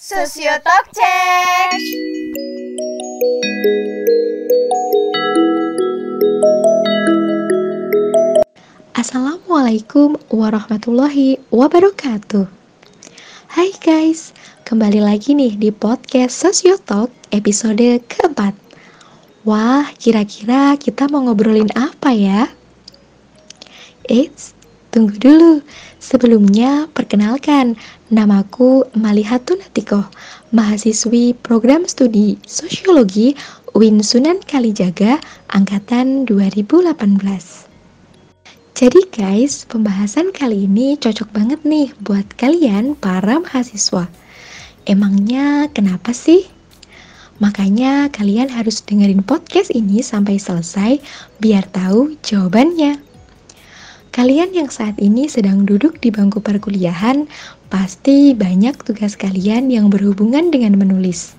Sosiotalk Check. Assalamualaikum warahmatullahi wabarakatuh. Hai guys, kembali lagi nih di podcast Sosiotalk episode keempat. Wah, kira-kira kita mau ngobrolin apa ya? Eits, tunggu dulu. Sebelumnya, perkenalkan, namaku Malihatun Atikoh, mahasiswi program studi Sosiologi UIN Sunan Kalijaga, Angkatan 2018. Jadi guys, pembahasan kali ini cocok banget nih buat kalian para mahasiswa. Emangnya kenapa sih? Makanya kalian harus dengerin podcast ini sampai selesai biar tahu jawabannya. Kalian yang saat ini sedang duduk di bangku perkuliahan, pasti banyak tugas kalian yang berhubungan dengan menulis.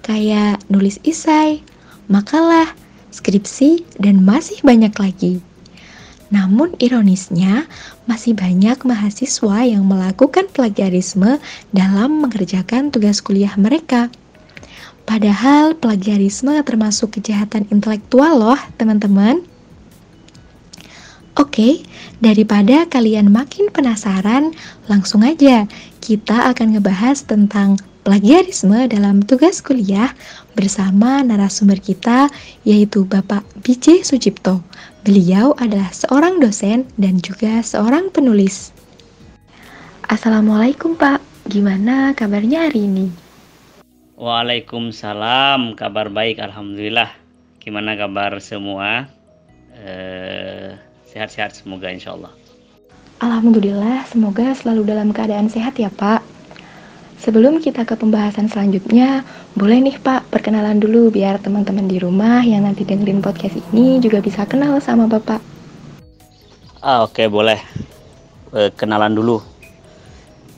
Kayak nulis isai, makalah, skripsi, dan masih banyak lagi. Namun ironisnya, masih banyak mahasiswa yang melakukan plagiarisme dalam mengerjakan tugas kuliah mereka. Padahal plagiarisme termasuk kejahatan intelektual loh, teman-teman. Oke, daripada kalian makin penasaran, langsung aja kita akan ngebahas tentang plagiarisme dalam tugas kuliah bersama narasumber kita yaitu Bapak BJ Sujipto. Beliau adalah seorang dosen dan juga seorang penulis. Assalamualaikum Pak, gimana kabarnya hari ini? Waalaikumsalam, kabar baik Alhamdulillah. Gimana kabar semua? Eh, sehat-sehat semoga insya Allah. Alhamdulillah, semoga selalu dalam keadaan sehat ya Pak. Sebelum kita ke pembahasan selanjutnya, boleh nih Pak perkenalan dulu biar teman-teman di rumah yang nanti dengerin podcast ini juga bisa kenal sama Bapak. Ah, Oke, boleh. Eh, kenalan dulu.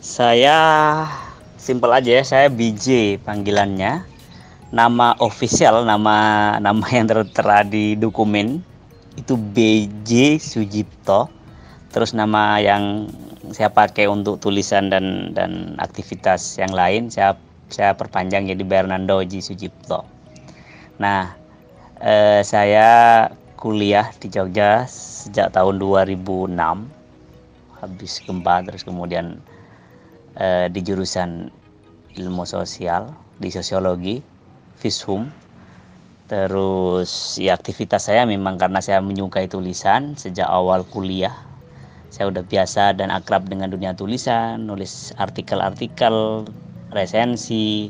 Saya simple aja ya, saya BJ panggilannya. Nama official, nama nama yang tertera di dokumen itu BJ Sujipto. Terus nama yang saya pakai untuk tulisan dan dan aktivitas yang lain saya saya perpanjang jadi Bernardo Ji Sujipto. Nah eh, saya kuliah di Jogja sejak tahun 2006 habis gempa terus kemudian eh, di jurusan ilmu sosial di sosiologi Fishum Terus ya aktivitas saya memang karena saya menyukai tulisan sejak awal kuliah. Saya udah biasa dan akrab dengan dunia tulisan, nulis artikel-artikel, resensi,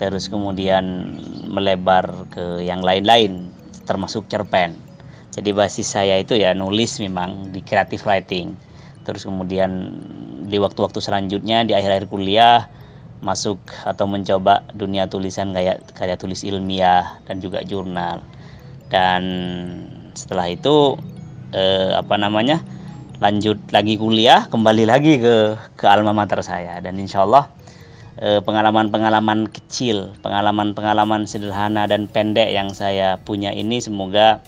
terus kemudian melebar ke yang lain-lain termasuk cerpen. Jadi basis saya itu ya nulis memang di creative writing. Terus kemudian di waktu-waktu selanjutnya di akhir-akhir kuliah masuk atau mencoba dunia tulisan kayak karya tulis ilmiah dan juga jurnal. Dan setelah itu eh, apa namanya lanjut lagi kuliah kembali lagi ke ke alma mater saya. Dan insya Allah eh, pengalaman-pengalaman kecil pengalaman-pengalaman sederhana dan pendek yang saya punya ini semoga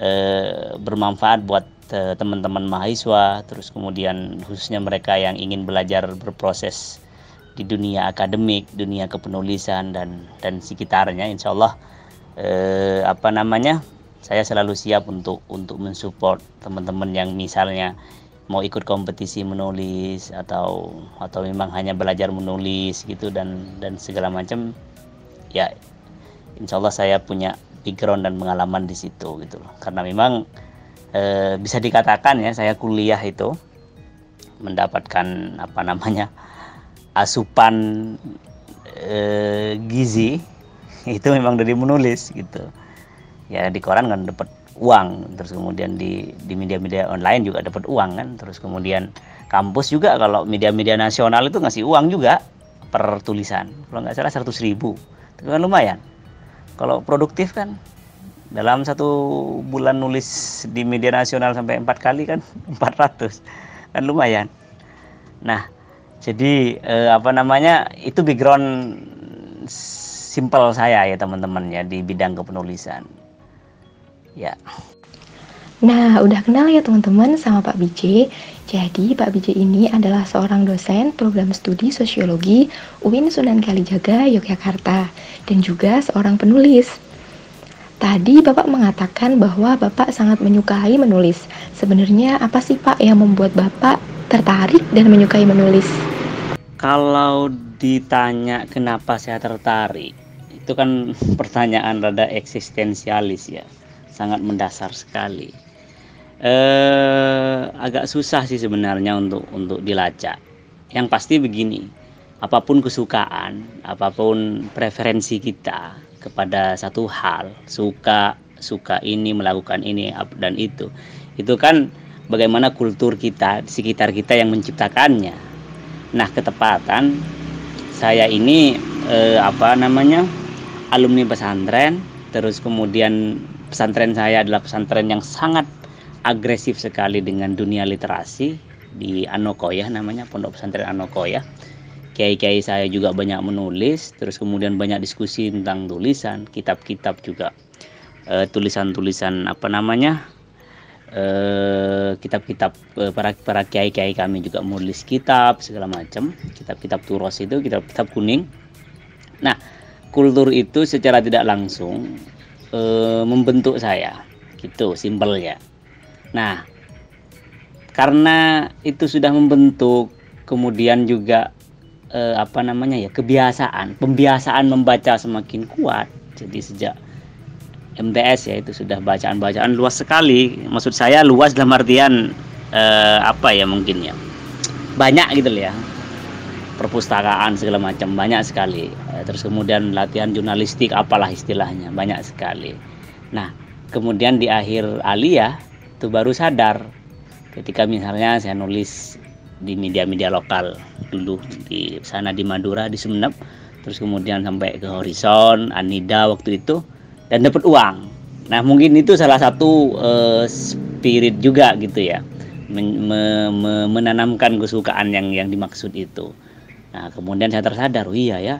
eh, bermanfaat buat eh, teman-teman mahasiswa terus kemudian khususnya mereka yang ingin belajar berproses di dunia akademik, dunia kepenulisan dan dan sekitarnya, insya Allah eh, apa namanya saya selalu siap untuk untuk mensupport teman-teman yang misalnya mau ikut kompetisi menulis atau atau memang hanya belajar menulis gitu dan dan segala macam ya insya Allah saya punya background dan pengalaman di situ gitu loh. Karena memang e, bisa dikatakan ya saya kuliah itu mendapatkan apa namanya asupan e, gizi itu memang dari menulis gitu. Ya di koran kan dapat uang terus kemudian di di media-media online juga dapat uang kan. Terus kemudian kampus juga kalau media-media nasional itu ngasih uang juga per tulisan. Kalau nggak salah 100 ribu. Itu kan lumayan. Kalau produktif kan dalam satu bulan nulis di media nasional sampai empat kali kan 400 kan lumayan. Nah jadi eh, apa namanya itu background simple saya ya teman-teman ya di bidang kepenulisan. Ya. Nah, udah kenal ya teman-teman sama Pak BJ. Jadi Pak Bijay ini adalah seorang dosen program studi sosiologi UIN Sunan Kalijaga, Yogyakarta dan juga seorang penulis. Tadi Bapak mengatakan bahwa Bapak sangat menyukai menulis. Sebenarnya apa sih Pak yang membuat Bapak tertarik dan menyukai menulis? Kalau ditanya kenapa saya tertarik, itu kan pertanyaan rada eksistensialis ya, sangat mendasar sekali eh, agak susah sih sebenarnya untuk untuk dilacak. Yang pasti begini, apa pun kesukaan, apa pun preferensi kita kepada satu hal, suka suka ini melakukan ini dan itu, itu kan bagaimana kultur kita di sekitar kita yang menciptakannya. Nah, ketepatan saya ini eh, apa namanya alumni pesantren, terus kemudian pesantren saya adalah pesantren yang sangat agresif sekali dengan dunia literasi di Anokoya namanya Pondok Pesantren Anokoya. Kiai-kiai saya juga banyak menulis, terus kemudian banyak diskusi tentang tulisan, kitab-kitab juga tulisan tulisan-tulisan apa namanya kitab-kitab uh, para para kiai-kiai kami juga menulis kitab segala macam, kitab-kitab turos itu kitab-kitab kuning. Nah, kultur itu secara tidak langsung uh, membentuk saya, gitu simpelnya. Nah, karena itu sudah membentuk, kemudian juga eh, apa namanya ya kebiasaan, pembiasaan membaca semakin kuat. Jadi sejak MTS ya itu sudah bacaan-bacaan luas sekali. Maksud saya luas dalam artian eh, apa ya mungkin ya? Banyak gitu ya. Perpustakaan segala macam banyak sekali. Eh, terus kemudian latihan jurnalistik apalah istilahnya banyak sekali. Nah kemudian di akhir aliyah itu baru sadar ketika misalnya saya nulis di media-media lokal dulu di sana di Madura di Sumeneb terus kemudian sampai ke Horizon Anida waktu itu dan dapat uang. Nah mungkin itu salah satu uh, spirit juga gitu ya. Men me me menanamkan kesukaan yang yang dimaksud itu. Nah kemudian saya tersadar oh iya ya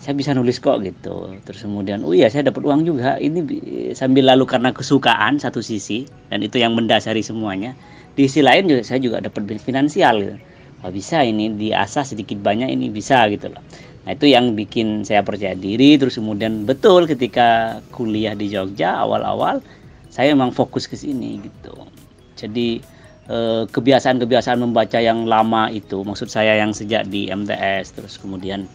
saya bisa nulis kok gitu. Terus kemudian oh iya saya dapat uang juga. Ini sambil lalu karena kesukaan satu sisi dan itu yang mendasari semuanya di sisi lain juga saya juga dapat finansial gitu. Oh, bisa ini diasah sedikit banyak ini bisa gitu loh nah itu yang bikin saya percaya diri. Terus kemudian betul ketika kuliah di Jogja awal-awal saya memang fokus ke sini gitu. Jadi eh, kebiasaan-kebiasaan membaca yang lama itu maksud saya yang sejak di MTS terus kemudian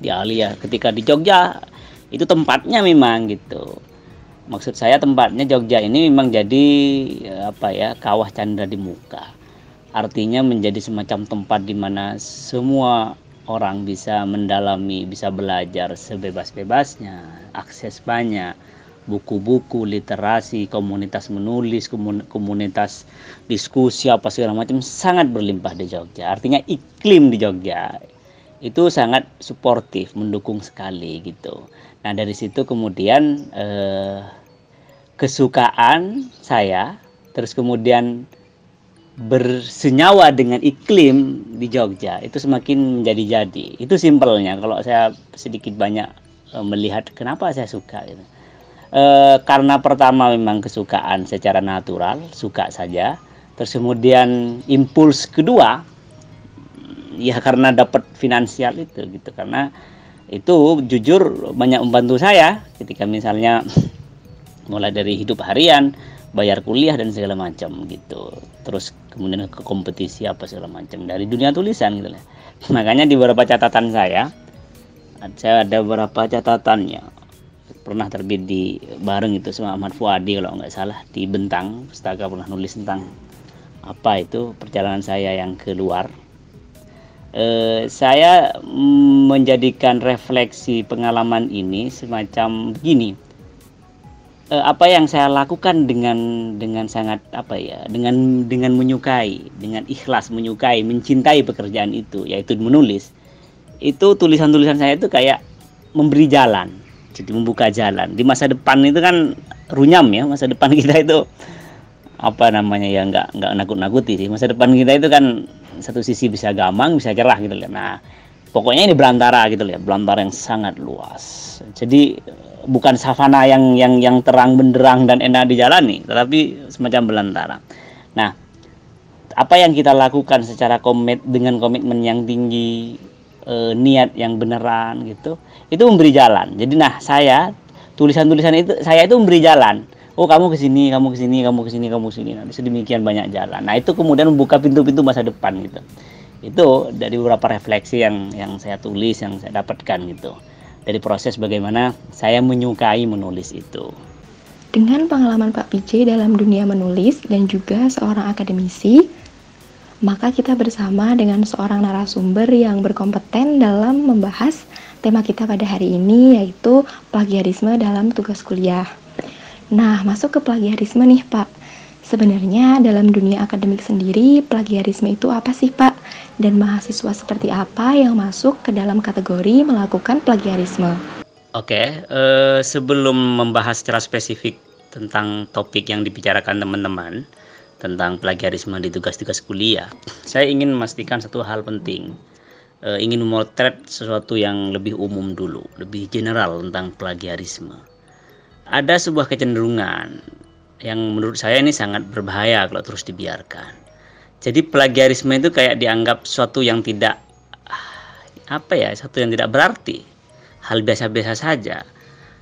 di Alia ketika di Jogja itu tempatnya memang gitu. Maksud saya tempatnya Jogja ini memang jadi apa ya kawah candra di muka. Artinya menjadi semacam tempat di mana semua orang bisa mendalami bisa belajar sebebas-bebasnya akses banyak buku-buku literasi komunitas menulis komunitas diskusi apa segala macam sangat berlimpah di Jogja artinya iklim di Jogja itu sangat suportif, mendukung sekali gitu. Nah dari situ kemudian eh, kesukaan saya, terus kemudian bersenyawa dengan iklim di Jogja itu semakin menjadi-jadi. Itu simpelnya kalau saya sedikit banyak eh, melihat kenapa saya suka gitu. E, karena pertama memang kesukaan secara natural, suka saja. Terus kemudian impuls kedua ya karena dapat finansial itu gitu karena itu jujur banyak membantu saya ketika misalnya mulai dari hidup harian bayar kuliah dan segala macam gitu terus kemudian ke kompetisi apa segala macam. Dari dunia tulisan gitu lah. Makanya di beberapa catatan saya saya ada beberapa catatannya. Pernah terbit di bareng itu sama Ahmad Fuadi kalau nggak salah di Bentang. Pustaka pernah nulis tentang apa itu perjalanan saya yang keluar. Eh, saya menjadikan refleksi pengalaman ini semacam begini eh, apa yang saya lakukan dengan dengan sangat apa ya dengan dengan menyukai dengan ikhlas menyukai mencintai pekerjaan itu yaitu menulis itu tulisan-tulisan saya itu kayak memberi jalan jadi membuka jalan. Di masa depan itu kan runyam ya masa depan kita itu apa namanya ya nggak nggak nakut-nakuti sih. Masa depan kita itu kan satu sisi bisa gamang bisa cerah gitu loh. Nah pokoknya ini belantara gitu loh belantara yang sangat luas. Jadi bukan savana yang yang yang terang benderang dan enak dijalani tetapi semacam belantara. Nah apa yang kita lakukan secara komit dengan komitmen yang tinggi e, niat yang beneran gitu itu memberi jalan. Jadi nah saya tulisan-tulisan itu saya itu memberi jalan. Oh kamu ke sini kamu ke sini kamu ke sini kamu ke sini. Nanti sedemikian banyak jalan. Nah itu kemudian membuka pintu-pintu masa depan gitu. Itu dari beberapa refleksi yang yang saya tulis yang saya dapatkan gitu dari proses bagaimana saya menyukai menulis itu dengan pengalaman Pak PJ dalam dunia menulis dan juga seorang akademisi, maka kita bersama dengan seorang narasumber yang berkompeten dalam membahas tema kita pada hari ini yaitu plagiarisme dalam tugas kuliah. Nah, masuk ke plagiarisme nih, Pak. Sebenarnya dalam dunia akademik sendiri, plagiarisme itu apa sih, Pak? Dan mahasiswa seperti apa yang masuk ke dalam kategori melakukan plagiarisme? Oke, uh, sebelum membahas secara spesifik tentang topik yang dibicarakan teman-teman, tentang plagiarisme di tugas-tugas kuliah, saya ingin memastikan satu hal penting. E, ingin memotret sesuatu yang lebih umum dulu, lebih general tentang plagiarisme. Ada sebuah kecenderungan yang menurut saya ini sangat berbahaya kalau terus dibiarkan. Jadi plagiarisme itu kayak dianggap sesuatu yang tidak apa ya, satu yang tidak berarti, hal biasa-biasa saja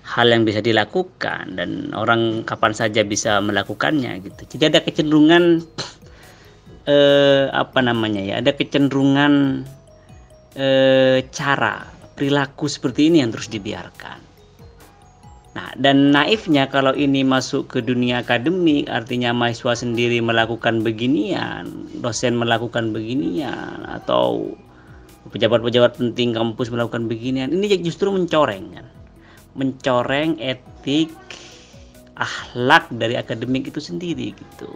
hal yang bisa dilakukan dan orang kapan saja bisa melakukannya gitu. Jadi ada kecenderungan eh, apa namanya ya? Ada kecenderungan eh, cara perilaku seperti ini yang terus dibiarkan. Nah, dan naifnya kalau ini masuk ke dunia akademik, artinya mahasiswa sendiri melakukan beginian, dosen melakukan beginian, atau pejabat-pejabat penting kampus melakukan beginian, ini justru mencoreng kan mencoreng etik akhlak dari akademik itu sendiri gitu.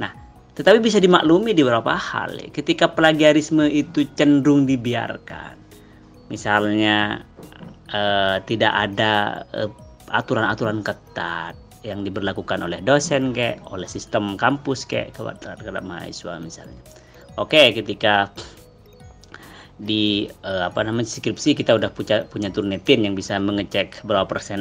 Nah, tetapi bisa dimaklumi di beberapa hal ya. Ketika plagiarisme itu cenderung dibiarkan, misalnya eh, tidak ada aturan aturan-aturan ketat yang diberlakukan oleh dosen kayak oleh sistem kampus kayak terhadap mahasiswa misalnya. Oke, ketika di uh, apa namanya skripsi kita udah punya punya turnitin yang bisa mengecek berapa persen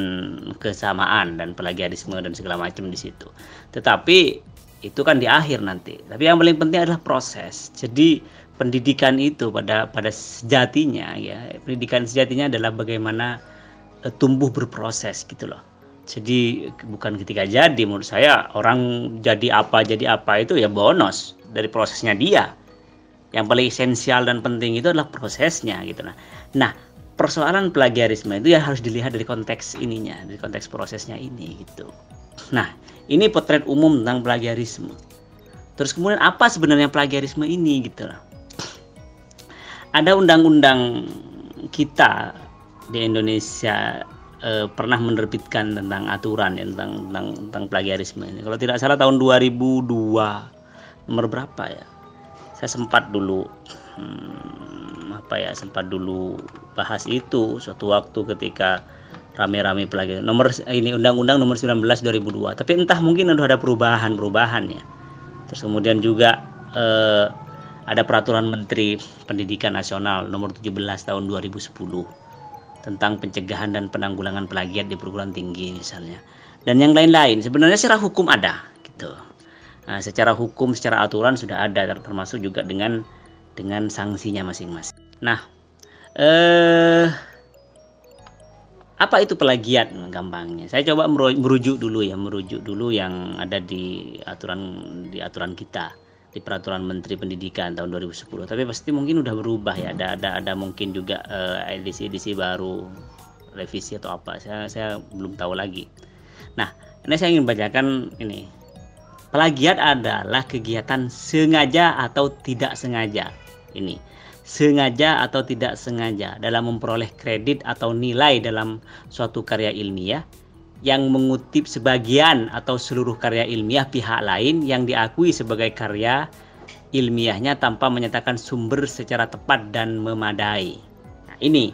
kesamaan dan plagiarisme dan segala macam di situ. Tetapi itu kan di akhir nanti. Tapi yang paling penting adalah proses. Jadi pendidikan itu pada pada sejatinya ya, pendidikan sejatinya adalah bagaimana uh, tumbuh berproses gitu loh. Jadi bukan ketika jadi menurut saya orang jadi apa jadi apa itu ya bonus dari prosesnya dia. Yang paling esensial dan penting itu adalah prosesnya gitu nah nah persoalan plagiarisme itu ya harus dilihat dari konteks ininya dari konteks prosesnya ini gitu. Nah ini potret umum tentang plagiarisme. Terus kemudian apa sebenarnya plagiarisme ini gitu lah ada undang-undang kita di Indonesia eh, pernah menerbitkan tentang aturan ya, tentang, tentang tentang plagiarisme ini. Kalau tidak salah tahun 2002 nomor berapa ya? saya sempat dulu hmm, apa ya sempat dulu bahas itu suatu waktu ketika rame-rame pelagi nomor ini undang-undang nomor 19 2002 tapi entah mungkin ada perubahan-perubahan ya terus kemudian juga eh, ada peraturan menteri pendidikan nasional nomor 17 tahun 2010 tentang pencegahan dan penanggulangan plagiat di perguruan tinggi misalnya dan yang lain-lain sebenarnya secara hukum ada gitu Nah, secara hukum, secara aturan sudah ada termasuk juga dengan dengan sanksinya masing-masing. Nah, eh apa itu pelagiat gampangnya? Saya coba merujuk dulu ya, merujuk dulu yang ada di aturan di aturan kita di peraturan Menteri Pendidikan tahun 2010. Tapi pasti mungkin udah berubah ya. Ada ada ada mungkin juga eh, edisi-edisi baru revisi atau apa. Saya saya belum tahu lagi. Nah, ini saya ingin bacakan ini Plagiat adalah kegiatan sengaja atau tidak sengaja. Ini sengaja atau tidak sengaja dalam memperoleh kredit atau nilai dalam suatu karya ilmiah yang mengutip sebagian atau seluruh karya ilmiah pihak lain yang diakui sebagai karya ilmiahnya tanpa menyatakan sumber secara tepat dan memadai. Nah, ini.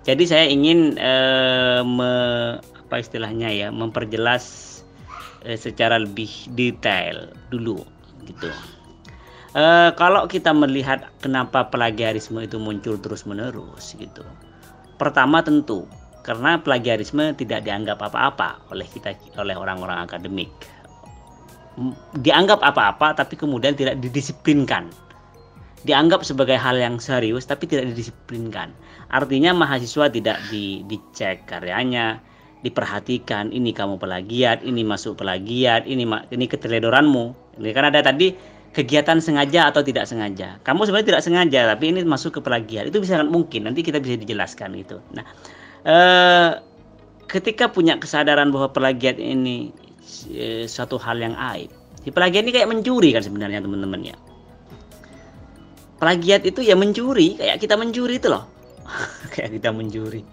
Jadi saya ingin eh, me, apa istilahnya ya, memperjelas eh, secara lebih detail dulu gitu. Eh, kalau kita melihat kenapa plagiarisme itu muncul terus menerus gitu. Pertama tentu karena plagiarisme tidak dianggap apa-apa oleh kita oleh orang-orang akademik. dianggap apa-apa tapi kemudian tidak didisiplinkan. Dianggap sebagai hal yang serius tapi tidak didisiplinkan. Artinya mahasiswa tidak di, dicek karyanya diperhatikan ini kamu pelagiat ini masuk pelagiat ini ini keteledoranmu. Ini kan ada tadi kegiatan sengaja atau tidak sengaja. Kamu sebenarnya tidak sengaja tapi ini masuk ke pelagiat. Itu bisa mungkin nanti kita bisa dijelaskan itu. Nah eh, ketika punya kesadaran bahwa pelagiat ini eh, suatu hal yang aib. Di pelagiat ini kayak mencuri kan sebenarnya teman-teman ya. Plagiat itu ya mencuri kayak kita mencuri itu loh. Kayak kita mencuri.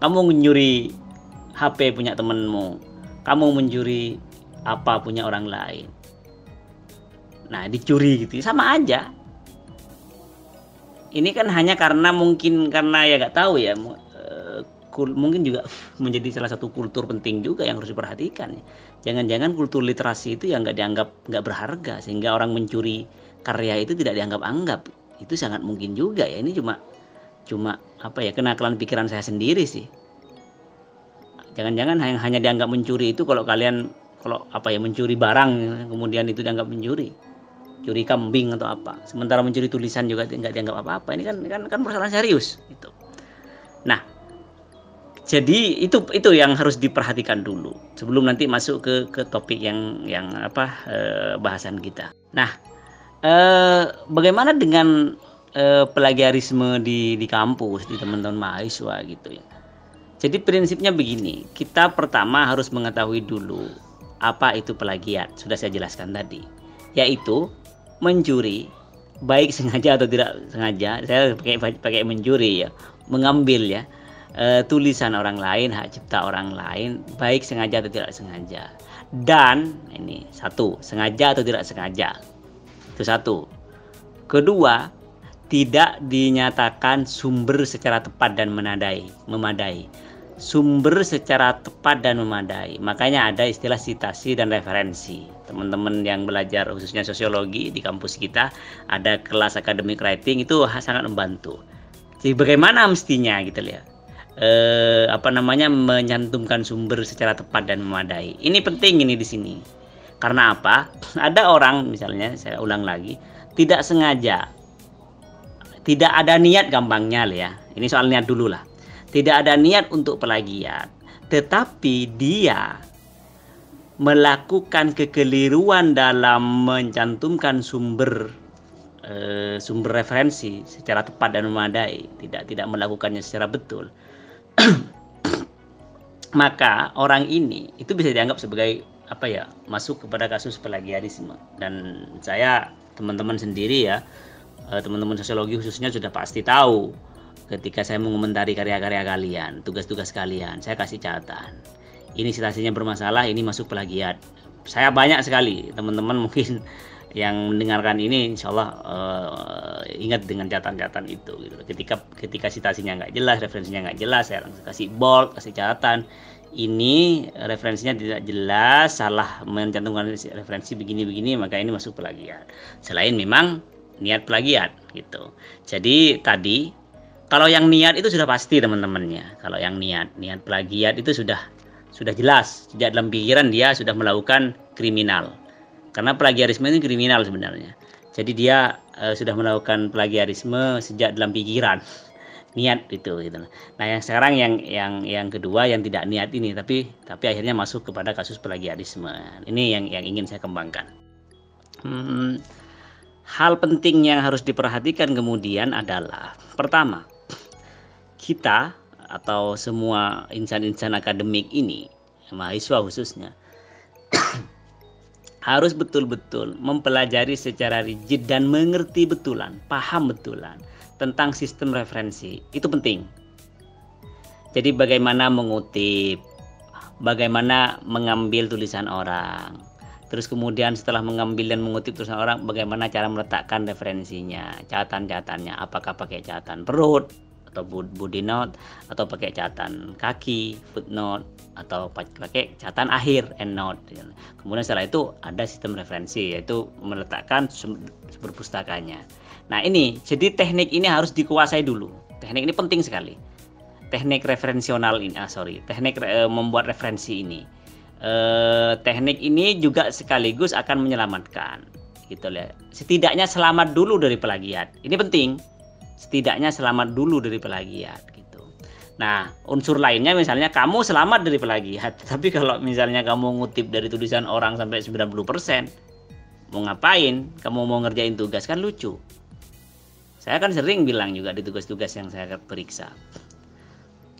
Kamu mencuri HP punya temenmu. Kamu mencuri apa punya orang lain. Nah dicuri gitu. Sama aja. Ini kan hanya karena mungkin karena ya gak tahu ya mungkin juga menjadi salah satu kultur penting juga yang harus diperhatikan jangan-jangan kultur literasi itu yang nggak dianggap nggak berharga sehingga orang mencuri karya itu tidak dianggap-anggap. Itu sangat mungkin juga ya. Ini cuma cuma apa ya kenakalan pikiran saya sendiri sih. Jangan-jangan hanya hanya dianggap mencuri itu kalau kalian kalau apa ya mencuri barang kemudian itu dianggap mencuri. Curi kambing atau apa. Sementara mencuri tulisan juga nggak dianggap apa-apa. Ini kan kan kan persoalan serius itu nah jadi itu itu yang harus diperhatikan dulu sebelum nanti masuk ke ke topik yang yang apa eh, bahasan kita nah Eh, bagaimana dengan eh, plagiarisme di di kampus di teman-teman mahasiswa gitu ya. Jadi prinsipnya begini, kita pertama harus mengetahui dulu apa itu plagiat. Sudah saya jelaskan tadi, yaitu mencuri baik sengaja atau tidak sengaja. Saya pakai pakai mencuri ya, mengambil ya e, tulisan orang lain, hak cipta orang lain, baik sengaja atau tidak sengaja. Dan ini satu, sengaja atau tidak sengaja. Itu satu. Kedua, tidak dinyatakan sumber secara tepat dan menadai, memadai. Sumber secara tepat dan memadai. Makanya ada istilah citasi dan referensi. Teman-teman yang belajar khususnya sosiologi di kampus kita ada kelas academic writing itu sangat membantu. Jadi bagaimana mestinya gitu ya. Eh, apa namanya menyantumkan sumber secara tepat dan memadai. Ini penting ini di sini karena apa? Ada orang misalnya saya ulang lagi tidak sengaja tidak ada niat gampangnya ya. Ini soal niat dulu lah. Tidak ada niat untuk pelagiat, tetapi dia melakukan kekeliruan dalam mencantumkan sumber e, sumber referensi secara tepat dan memadai, tidak tidak melakukannya secara betul. Maka orang ini itu bisa dianggap sebagai apa ya masuk kepada kasus plagiarisme dan saya teman-teman sendiri ya eh, teman-teman sosiologi khususnya sudah pasti tahu ketika saya mengomentari karya-karya kalian tugas-tugas kalian saya kasih catatan. Ini citasinya bermasalah ini masuk plagiat saya banyak sekali teman-teman mungkin yang mendengarkan ini insya Allah uh, ingat dengan catatan-catatan itu gitu. ketika ketika citasinya nggak jelas referensinya nggak jelas saya langsung kasih bold kasih catatan ini referensinya tidak jelas, salah mencantumkan referensi begini-begini, maka ini masuk plagiat. Selain memang niat plagiat gitu. Jadi tadi kalau yang niat itu sudah pasti teman-temannya. Kalau yang niat, niat plagiat itu sudah sudah jelas sejak dalam pikiran dia sudah melakukan kriminal. Karena plagiarisme itu kriminal sebenarnya. Jadi dia uh, sudah melakukan plagiarisme sejak dalam pikiran niat itu gitu. Nah, yang sekarang yang yang yang kedua yang tidak niat ini tapi tapi akhirnya masuk kepada kasus plagiarisme. Ini yang yang ingin saya kembangkan. Hmm, hal penting yang harus diperhatikan kemudian adalah pertama kita atau semua insan-insan akademik ini mahasiswa khususnya harus betul-betul mempelajari secara rigid dan mengerti betulan, paham betulan tentang sistem referensi. Itu penting. Jadi bagaimana mengutip, bagaimana mengambil tulisan orang. Terus kemudian setelah mengambil dan mengutip tulisan orang, bagaimana cara meletakkan referensinya, catatan-catatannya, apakah pakai catatan perut atau body note atau pakai catatan kaki footnote atau pakai catatan akhir end note. Kemudian setelah itu ada sistem referensi yaitu meletakkan sumber. Nah ini, jadi teknik ini harus dikuasai dulu. Teknik ini penting sekali. Teknik referensional ini, ah sorry, teknik e, membuat referensi ini. eh, teknik ini juga sekaligus akan menyelamatkan gitu ya setidaknya selamat dulu dari plagiat ini penting setidaknya selamat dulu dari plagiat gitu. Nah unsur lainnya misalnya kamu selamat dari plagiat tapi kalau misalnya kamu ngutip dari tulisan orang sampai 90% mau ngapain? Kamu mau ngerjain tugas kan lucu. Saya kan sering bilang juga di tugas-tugas yang saya periksa.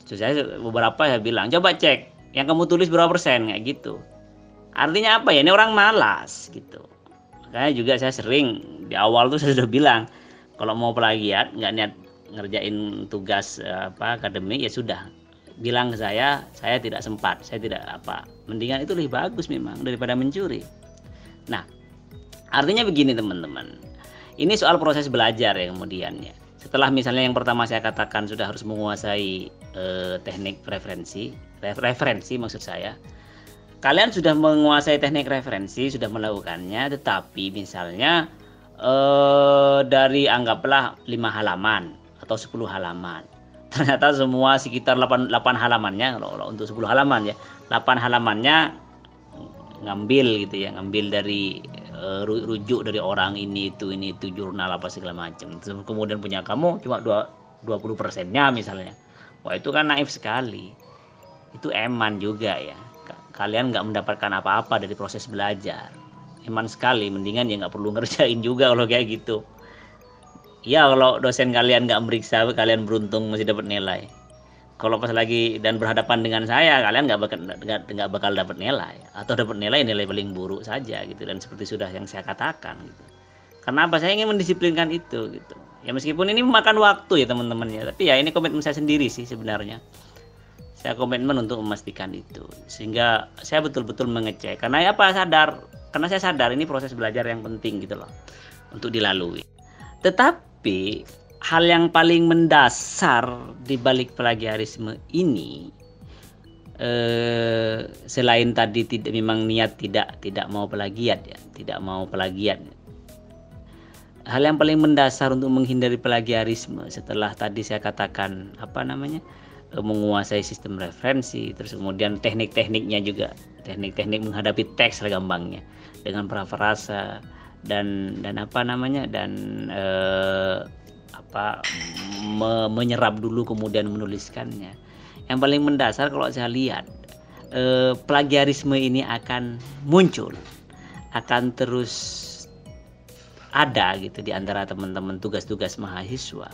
Terus saya beberapa saya bilang coba cek yang kamu tulis berapa persen kayak gitu. Artinya apa ya? Ini orang malas gitu. Makanya juga saya sering di awal tuh saya sudah bilang kalau mau plagiat nggak niat ngerjain tugas eh, apa akademik ya sudah. Bilang ke saya saya tidak sempat saya tidak apa. Mendingan itu lebih bagus memang daripada mencuri. Nah artinya begini teman-teman. Ini soal proses belajar ya kemudian ya. Setelah misalnya yang pertama saya katakan sudah harus menguasai eh, teknik referensi referensi maksud saya. Kalian sudah menguasai teknik referensi, sudah melakukannya, tetapi misalnya eh, dari anggaplah 5 halaman atau 10 halaman. Ternyata semua sekitar 8, 8 halamannya kalau, untuk 10 halaman ya, 8 halamannya ngambil gitu ya, ngambil dari uh, rujuk dari orang ini itu ini itu jurnal apa segala macam. Kemudian punya kamu cuma 2 20 persennya misalnya. Wah itu kan naif sekali. Itu eman juga ya kalian nggak mendapatkan apa-apa dari proses belajar eman sekali mendingan ya nggak perlu ngerjain juga kalau kayak gitu. Ya kalau dosen kalian nggak meriksa kalian beruntung masih dapat nilai. Kalau pas lagi dan berhadapan dengan saya kalian nggak bakal nggak bakal dapat nilai. Atau dapat nilai nilai paling buruk saja gitu dan seperti sudah yang saya katakan gitu. Karena apa saya ingin mendisiplinkan itu gitu. Ya meskipun ini memakan waktu ya teman-teman ya. Tapi ya ini komitmen saya sendiri sih sebenarnya saya komitmen untuk memastikan itu. Sehingga saya betul-betul mengecek. Karena apa? Sadar. Karena saya sadar ini proses belajar yang penting gitu loh. Untuk dilalui. Tetapi hal yang paling mendasar di balik plagiarisme ini eh, selain tadi tidak memang niat tidak tidak mau plagiat ya. Tidak mau plagiat. Hal yang paling mendasar untuk menghindari plagiarisme setelah tadi saya katakan apa namanya menguasai sistem referensi terus kemudian teknik-tekniknya juga teknik-teknik menghadapi teks gampangnya dengan parafrasa dan dan apa namanya dan eh, apa me, menyerap dulu kemudian menuliskannya. Yang paling mendasar kalau saya lihat eh, plagiarisme ini akan muncul akan terus ada gitu di antara teman-teman tugas-tugas mahasiswa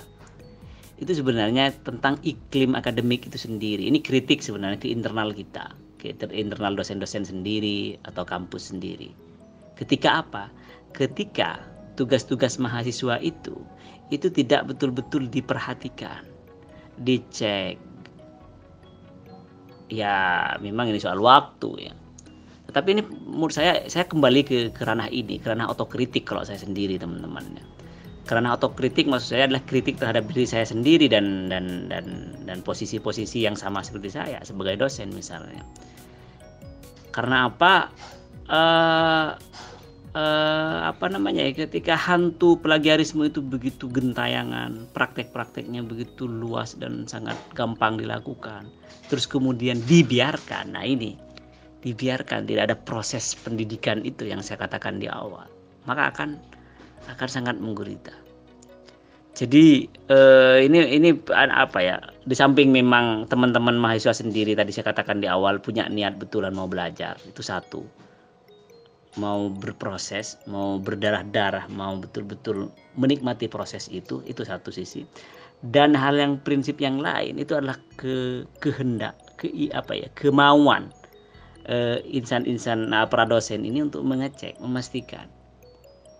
itu sebenarnya tentang iklim akademik itu sendiri. Ini kritik sebenarnya ke internal kita, ke internal dosen-dosen sendiri atau kampus sendiri. Ketika apa? Ketika tugas-tugas mahasiswa itu itu tidak betul-betul diperhatikan, dicek. Ya, memang ini soal waktu ya. Tetapi ini menurut saya saya kembali ke, ke ranah ini, ke ranah otokritik kalau saya sendiri teman-teman ya karena otokritik maksud saya adalah kritik terhadap diri saya sendiri dan dan dan dan posisi-posisi yang sama seperti saya sebagai dosen misalnya. Karena apa? Uh, uh, apa namanya ya ketika hantu plagiarisme itu begitu gentayangan praktek-prakteknya begitu luas dan sangat gampang dilakukan terus kemudian dibiarkan. Nah ini dibiarkan tidak ada proses pendidikan itu yang saya katakan di awal. Maka akan akan sangat menggurita. Jadi eh, ini ini apa ya? Di samping memang teman-teman mahasiswa sendiri tadi saya katakan di awal punya niat betulan mau belajar itu satu, mau berproses, mau berdarah-darah, mau betul-betul menikmati proses itu itu satu sisi. Dan hal yang prinsip yang lain itu adalah ke kehendak, ke apa ya kemauan eh, insan-insan uh, para dosen ini untuk mengecek, memastikan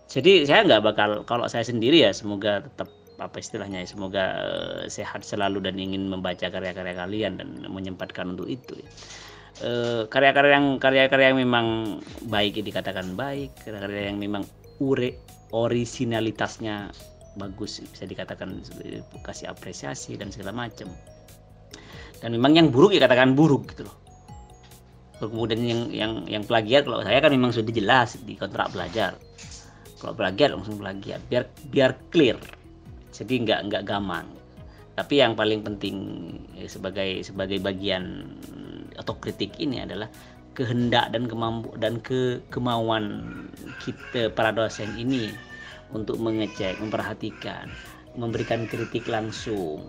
jadi saya nggak bakal kalau saya sendiri ya semoga tetap apa istilahnya ya semoga uh, sehat selalu dan ingin membaca karya-karya kalian dan menyempatkan untuk itu ya. uh, karya-karya yang karya-karya yang memang baik dikatakan baik karya-karya yang memang ure originalitasnya bagus bisa dikatakan kasih apresiasi dan segala macam. Dan memang yang buruk ya katakan buruk gitu loh. Kemudian yang yang yang plagiat kalau saya kan memang sudah jelas di kontrak belajar kalau plagiat langsung plagiat biar biar clear. Jadi nggak nggak gampang tapi yang paling penting eh, sebagai sebagai bagian atau kritik ini adalah kehendak dan kemampu dan ke kemauan kita para dosen ini untuk mengecek, memperhatikan, memberikan kritik langsung,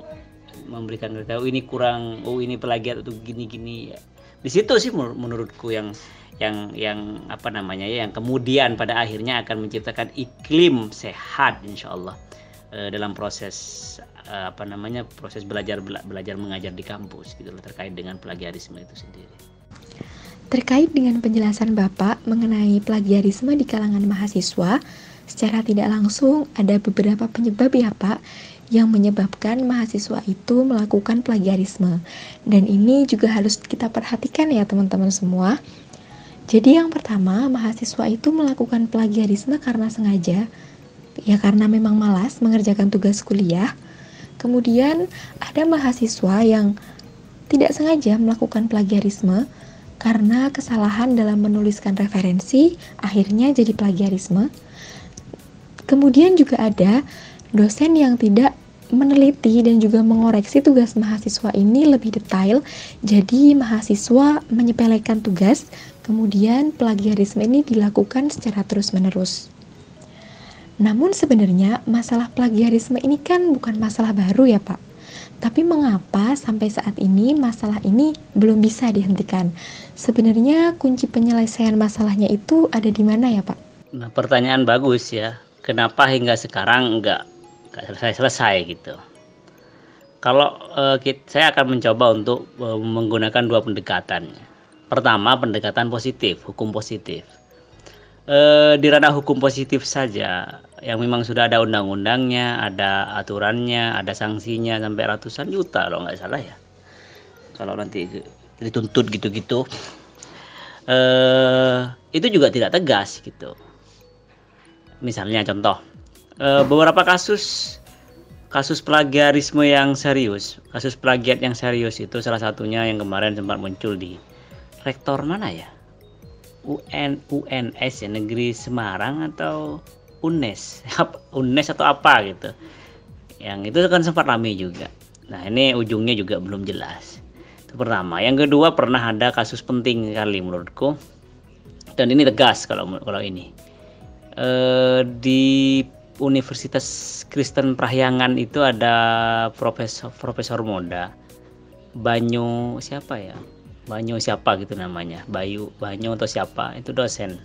memberikan kritik, oh ini kurang, oh ini pelagiat atau gini-gini. ya. Di situ sih menurutku yang yang yang apa namanya ya yang kemudian pada akhirnya akan menciptakan iklim sehat insya Allah eh, dalam proses eh, apa namanya proses belajar belajar mengajar di kampus gitu loh terkait dengan plagiarisme itu sendiri. Terkait dengan penjelasan Bapak mengenai plagiarisme di kalangan mahasiswa, secara tidak langsung ada beberapa penyebab ya Pak yang menyebabkan mahasiswa itu melakukan plagiarisme. Dan ini juga harus kita perhatikan ya teman-teman semua. Jadi yang pertama, mahasiswa itu melakukan plagiarisme karena sengaja, ya karena memang malas mengerjakan tugas kuliah. Kemudian ada mahasiswa yang tidak sengaja melakukan plagiarisme karena kesalahan dalam menuliskan referensi, akhirnya jadi plagiarisme. Kemudian juga ada dosen yang tidak meneliti dan juga mengoreksi tugas mahasiswa ini lebih detail. Jadi mahasiswa menyepelekan tugas Kemudian plagiarisme ini dilakukan secara terus-menerus. Namun sebenarnya masalah plagiarisme ini kan bukan masalah baru ya Pak. Tapi mengapa sampai saat ini masalah ini belum bisa dihentikan? Sebenarnya kunci penyelesaian masalahnya itu ada di mana ya Pak? Nah pertanyaan bagus ya. Kenapa hingga sekarang enggak, selesai-selesai gitu? Kalau uh, saya akan mencoba untuk uh, menggunakan dua pendekatan Pertama, pendekatan positif, hukum positif. E, di ranah hukum positif saja, yang memang sudah ada undang-undangnya, ada aturannya, ada sanksinya sampai ratusan juta kalau nggak salah ya. Kalau nanti dituntut gitu-gitu, e, itu juga tidak tegas gitu. Misalnya contoh, e, beberapa kasus kasus plagiarisme yang serius, kasus plagiat yang serius itu salah satunya yang kemarin sempat muncul di rektor mana ya? UN UNS ya negeri Semarang atau UNES? UNES atau apa gitu. Yang itu kan sempat ramai juga. Nah ini ujungnya juga belum jelas. Itu pertama. Yang kedua pernah ada kasus penting kali menurutku. Dan ini tegas kalau kalau ini. E, di Universitas Kristen Prahyangan itu ada profesor profesor muda Banyu siapa ya? Banyu siapa gitu namanya? Bayu Banyu atau siapa? Itu dosen.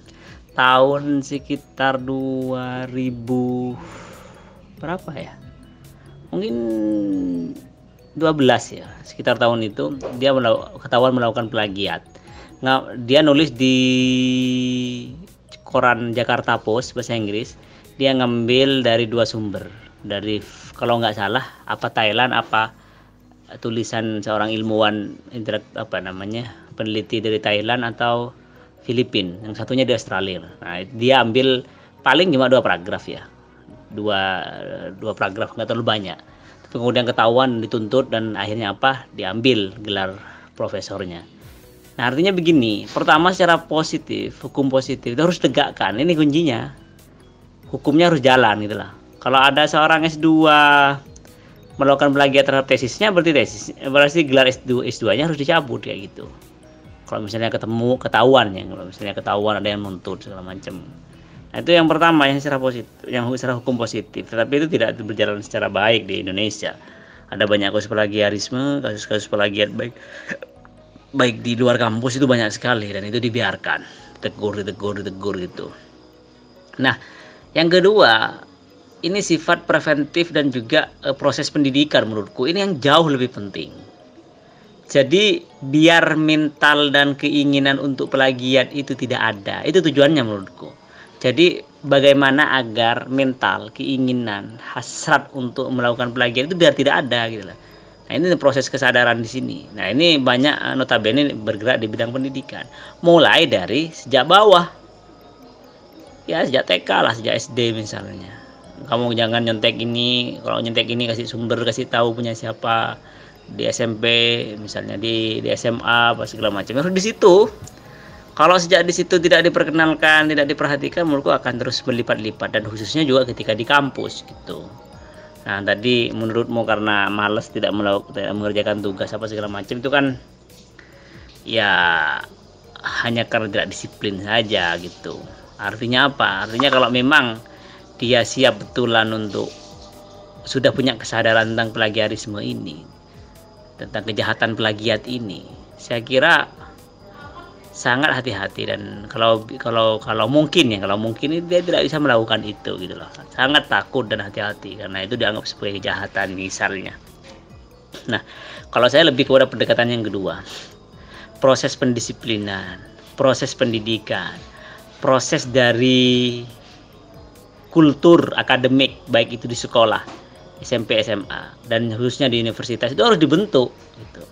Tahun sekitar 2000 berapa ya? Mungkin 12 ya sekitar tahun itu. Dia ketahuan melakukan plagiat. Nggak dia nulis di koran Jakarta Post bahasa Inggris dia ngambil dari dua sumber. Dari kalau nggak salah apa Thailand apa tulisan seorang ilmuwan interak apa namanya peneliti dari Thailand atau Filipina yang satunya di Australia. Nah dia ambil paling cuma dua paragraf ya. Dua dua paragraf nggak terlalu banyak. Tapi kemudian ketahuan dituntut dan akhirnya apa? Diambil gelar profesornya. Nah artinya begini. Pertama secara positif hukum positif itu harus tegakkan. Ini kuncinya hukumnya harus jalan gitulah kalau ada seorang S2 melakukan plagiat terhadap tesisnya berarti tesis berarti gelar S2 S2-nya harus dicabut kayak gitu. Kalau misalnya ketemu ketahuan ya, kalau misalnya ketahuan ada yang nuntut segala macam. Nah, itu yang pertama yang secara positif, yang secara hukum positif, tetapi itu tidak berjalan secara baik di Indonesia. Ada banyak kasus plagiarisme, kasus-kasus plagiat baik baik di luar kampus itu banyak sekali dan itu dibiarkan, tegur, ditegur, ditegur gitu. Nah, yang kedua, ini sifat preventif dan juga e, proses pendidikan menurutku ini yang jauh lebih penting. Jadi biar mental dan keinginan untuk pelagiat itu tidak ada. Itu tujuannya menurutku. Jadi bagaimana agar mental, keinginan, hasrat untuk melakukan pelagiat itu biar tidak ada gitu lah. Nah, ini proses kesadaran di sini. Nah, ini banyak e, notabene bergerak di bidang pendidikan. Mulai dari sejak bawah. Ya, sejak TK lah, sejak SD misalnya. Kamu jangan nyontek ini kalau nyontek ini kasih sumber kasih tahu punya siapa di SMP misalnya di di SMA apa segala macam. Harus di situ. Kalau sejak di situ tidak diperkenalkan tidak diperhatikan menurutku akan terus berlipat-lipat. Dan khususnya juga ketika di kampus gitu. Nah tadi menurutmu karena males tidak melakukan tidak mengerjakan tugas apa segala macam itu kan ya hanya karena tidak disiplin saja gitu artinya apa? Artinya kalau memang dia siap betulan untuk sudah punya kesadaran tentang plagiarisme ini tentang kejahatan plagiat ini saya kira sangat hati-hati dan kalau kalau kalau mungkin ya kalau mungkin dia tidak bisa melakukan itu gitu loh. Sangat takut dan hati-hati karena itu dianggap sebagai kejahatan misalnya. Nah kalau saya lebih kepada pendekatan yang kedua proses pendisiplinan proses pendidikan proses dari kultur akademik baik itu di sekolah SMP SMA dan khususnya di universitas itu harus dibentuk gitu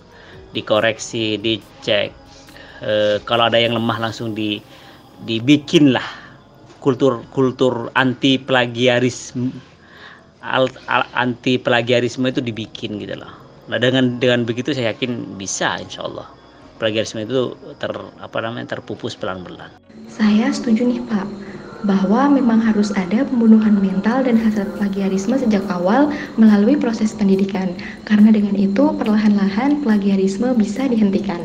dikoreksi dicek e, kalau ada yang lemah langsung di dibikin lah kultur kultur anti plagiarisme al, al, anti plagiarisme itu dibikin gitu loh. Nah dengan dengan begitu saya yakin bisa insya Allah plagiarisme itu ter apa namanya terpupus pelan-pelan. Saya setuju nih Pak bahwa memang harus ada pembunuhan mental dan hasrat plagiarisme sejak awal melalui proses pendidikan karena dengan itu perlahan-lahan plagiarisme bisa dihentikan.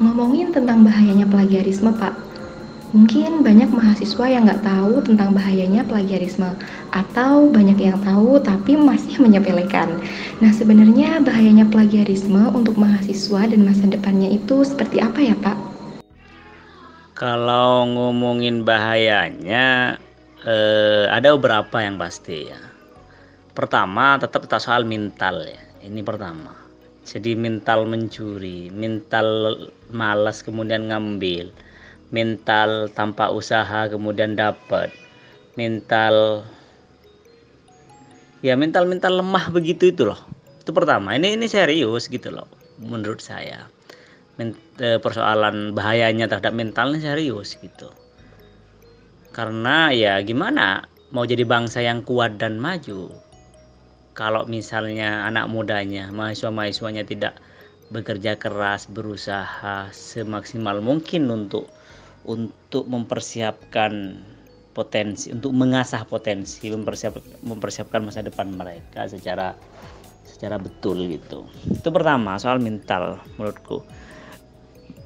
Ngomongin tentang bahayanya plagiarisme, Pak. Mungkin banyak mahasiswa yang nggak tahu tentang bahayanya plagiarisme, atau banyak yang tahu tapi masih menyepelekan. Nah, sebenarnya bahayanya plagiarisme untuk mahasiswa dan masa depannya itu seperti apa ya, Pak? Kalau ngomongin bahayanya, eh, ada beberapa yang pasti ya. Pertama, tetap tetap soal mental ya. Ini pertama jadi mental mencuri mental malas kemudian ngambil mental tanpa usaha kemudian dapat. Mental ya mental mental lemah begitu itu loh. Itu pertama. Ini ini serius gitu loh menurut saya. E, persoalan bahayanya terhadap mentalnya serius gitu. Karena ya gimana mau jadi bangsa yang kuat dan maju kalau misalnya anak mudanya, mahasiswa-mahasiswanya tidak bekerja keras, berusaha semaksimal mungkin untuk untuk mempersiapkan potensi, untuk mengasah potensi, mempersiap, mempersiapkan masa depan mereka secara secara betul gitu. Itu pertama soal mental menurutku.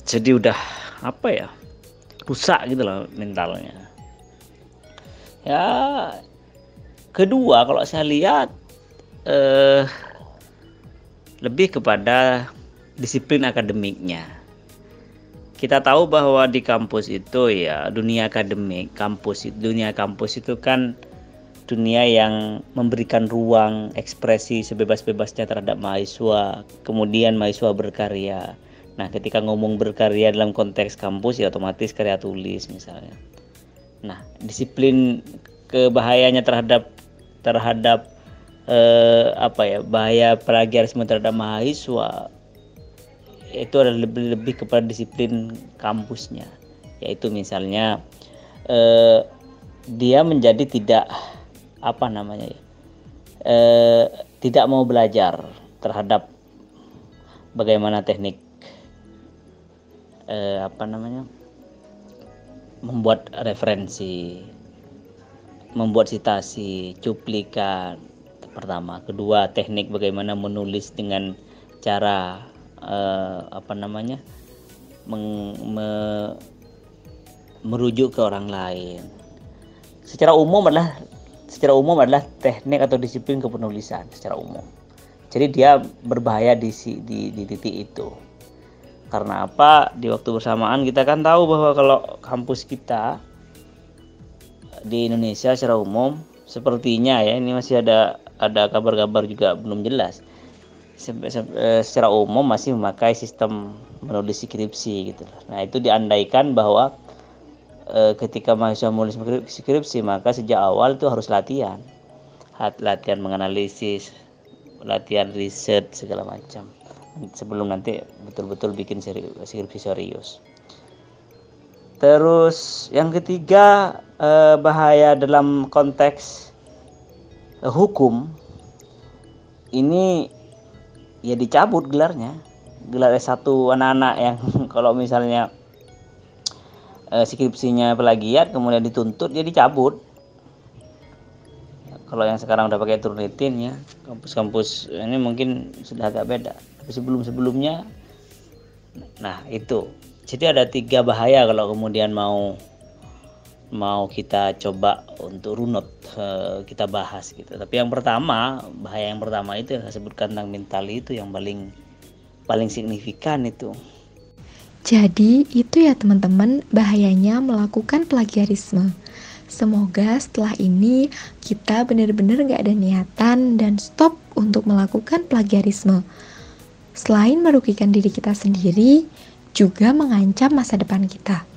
Jadi udah apa ya rusak gitu loh mentalnya. Ya kedua kalau saya lihat eh, lebih kepada disiplin akademiknya. Kita tahu bahwa di kampus itu ya dunia akademik, kampus dunia kampus itu kan dunia yang memberikan ruang ekspresi sebebas-bebasnya terhadap mahasiswa, kemudian mahasiswa berkarya. Nah, ketika ngomong berkarya dalam konteks kampus ya otomatis karya tulis misalnya. Nah, disiplin kebahayanya terhadap terhadap eh, apa ya bahaya plagiarisme terhadap mahasiswa itu adalah lebih lebih kepada disiplin kampusnya. Yaitu misalnya eh, dia menjadi tidak apa namanya ya eh, tidak mau belajar terhadap bagaimana teknik eh, apa namanya membuat referensi membuat citasi cuplikan pertama. Kedua teknik bagaimana menulis dengan cara uh, apa namanya meng, me, merujuk ke orang lain. Secara umum adalah secara umum adalah teknik atau disiplin kepenulisan secara umum. Jadi dia berbahaya di, di, di titik itu. Karena apa? Di waktu bersamaan kita kan tahu bahwa kalau kampus kita di Indonesia secara umum sepertinya ya ini masih ada ada kabar-kabar juga belum jelas secara umum masih memakai sistem menulis skripsi gitu. Nah itu diandaikan bahwa e, ketika mahasiswa menulis skripsi maka sejak awal itu harus latihan. Latihan menganalisis latihan riset segala macam. Sebelum nanti betul-betul bikin skripsi serius. Terus yang ketiga eh, bahaya dalam konteks hukum. Ini ya dicabut gelarnya. Gelar S1 anak-anak yang kalau misalnya eh, skripsinya pelagiat kemudian dituntut ya dicabut. Kalau yang sekarang udah pakai Turnitin ya. Kampus-kampus ini mungkin sudah agak beda. Tapi sebelum-sebelumnya nah itu. Jadi ada tiga bahaya kalau kemudian mau mau kita coba untuk runut uh, kita bahas gitu. Tapi yang pertama bahaya yang pertama itu yang saya sebutkan tentang mental itu yang paling paling signifikan itu. Jadi itu ya teman-teman bahayanya melakukan plagiarisme. Semoga setelah ini kita benar-benar gak ada niatan dan stop untuk melakukan plagiarisme. Selain merugikan diri kita sendiri, juga mengancam masa depan kita.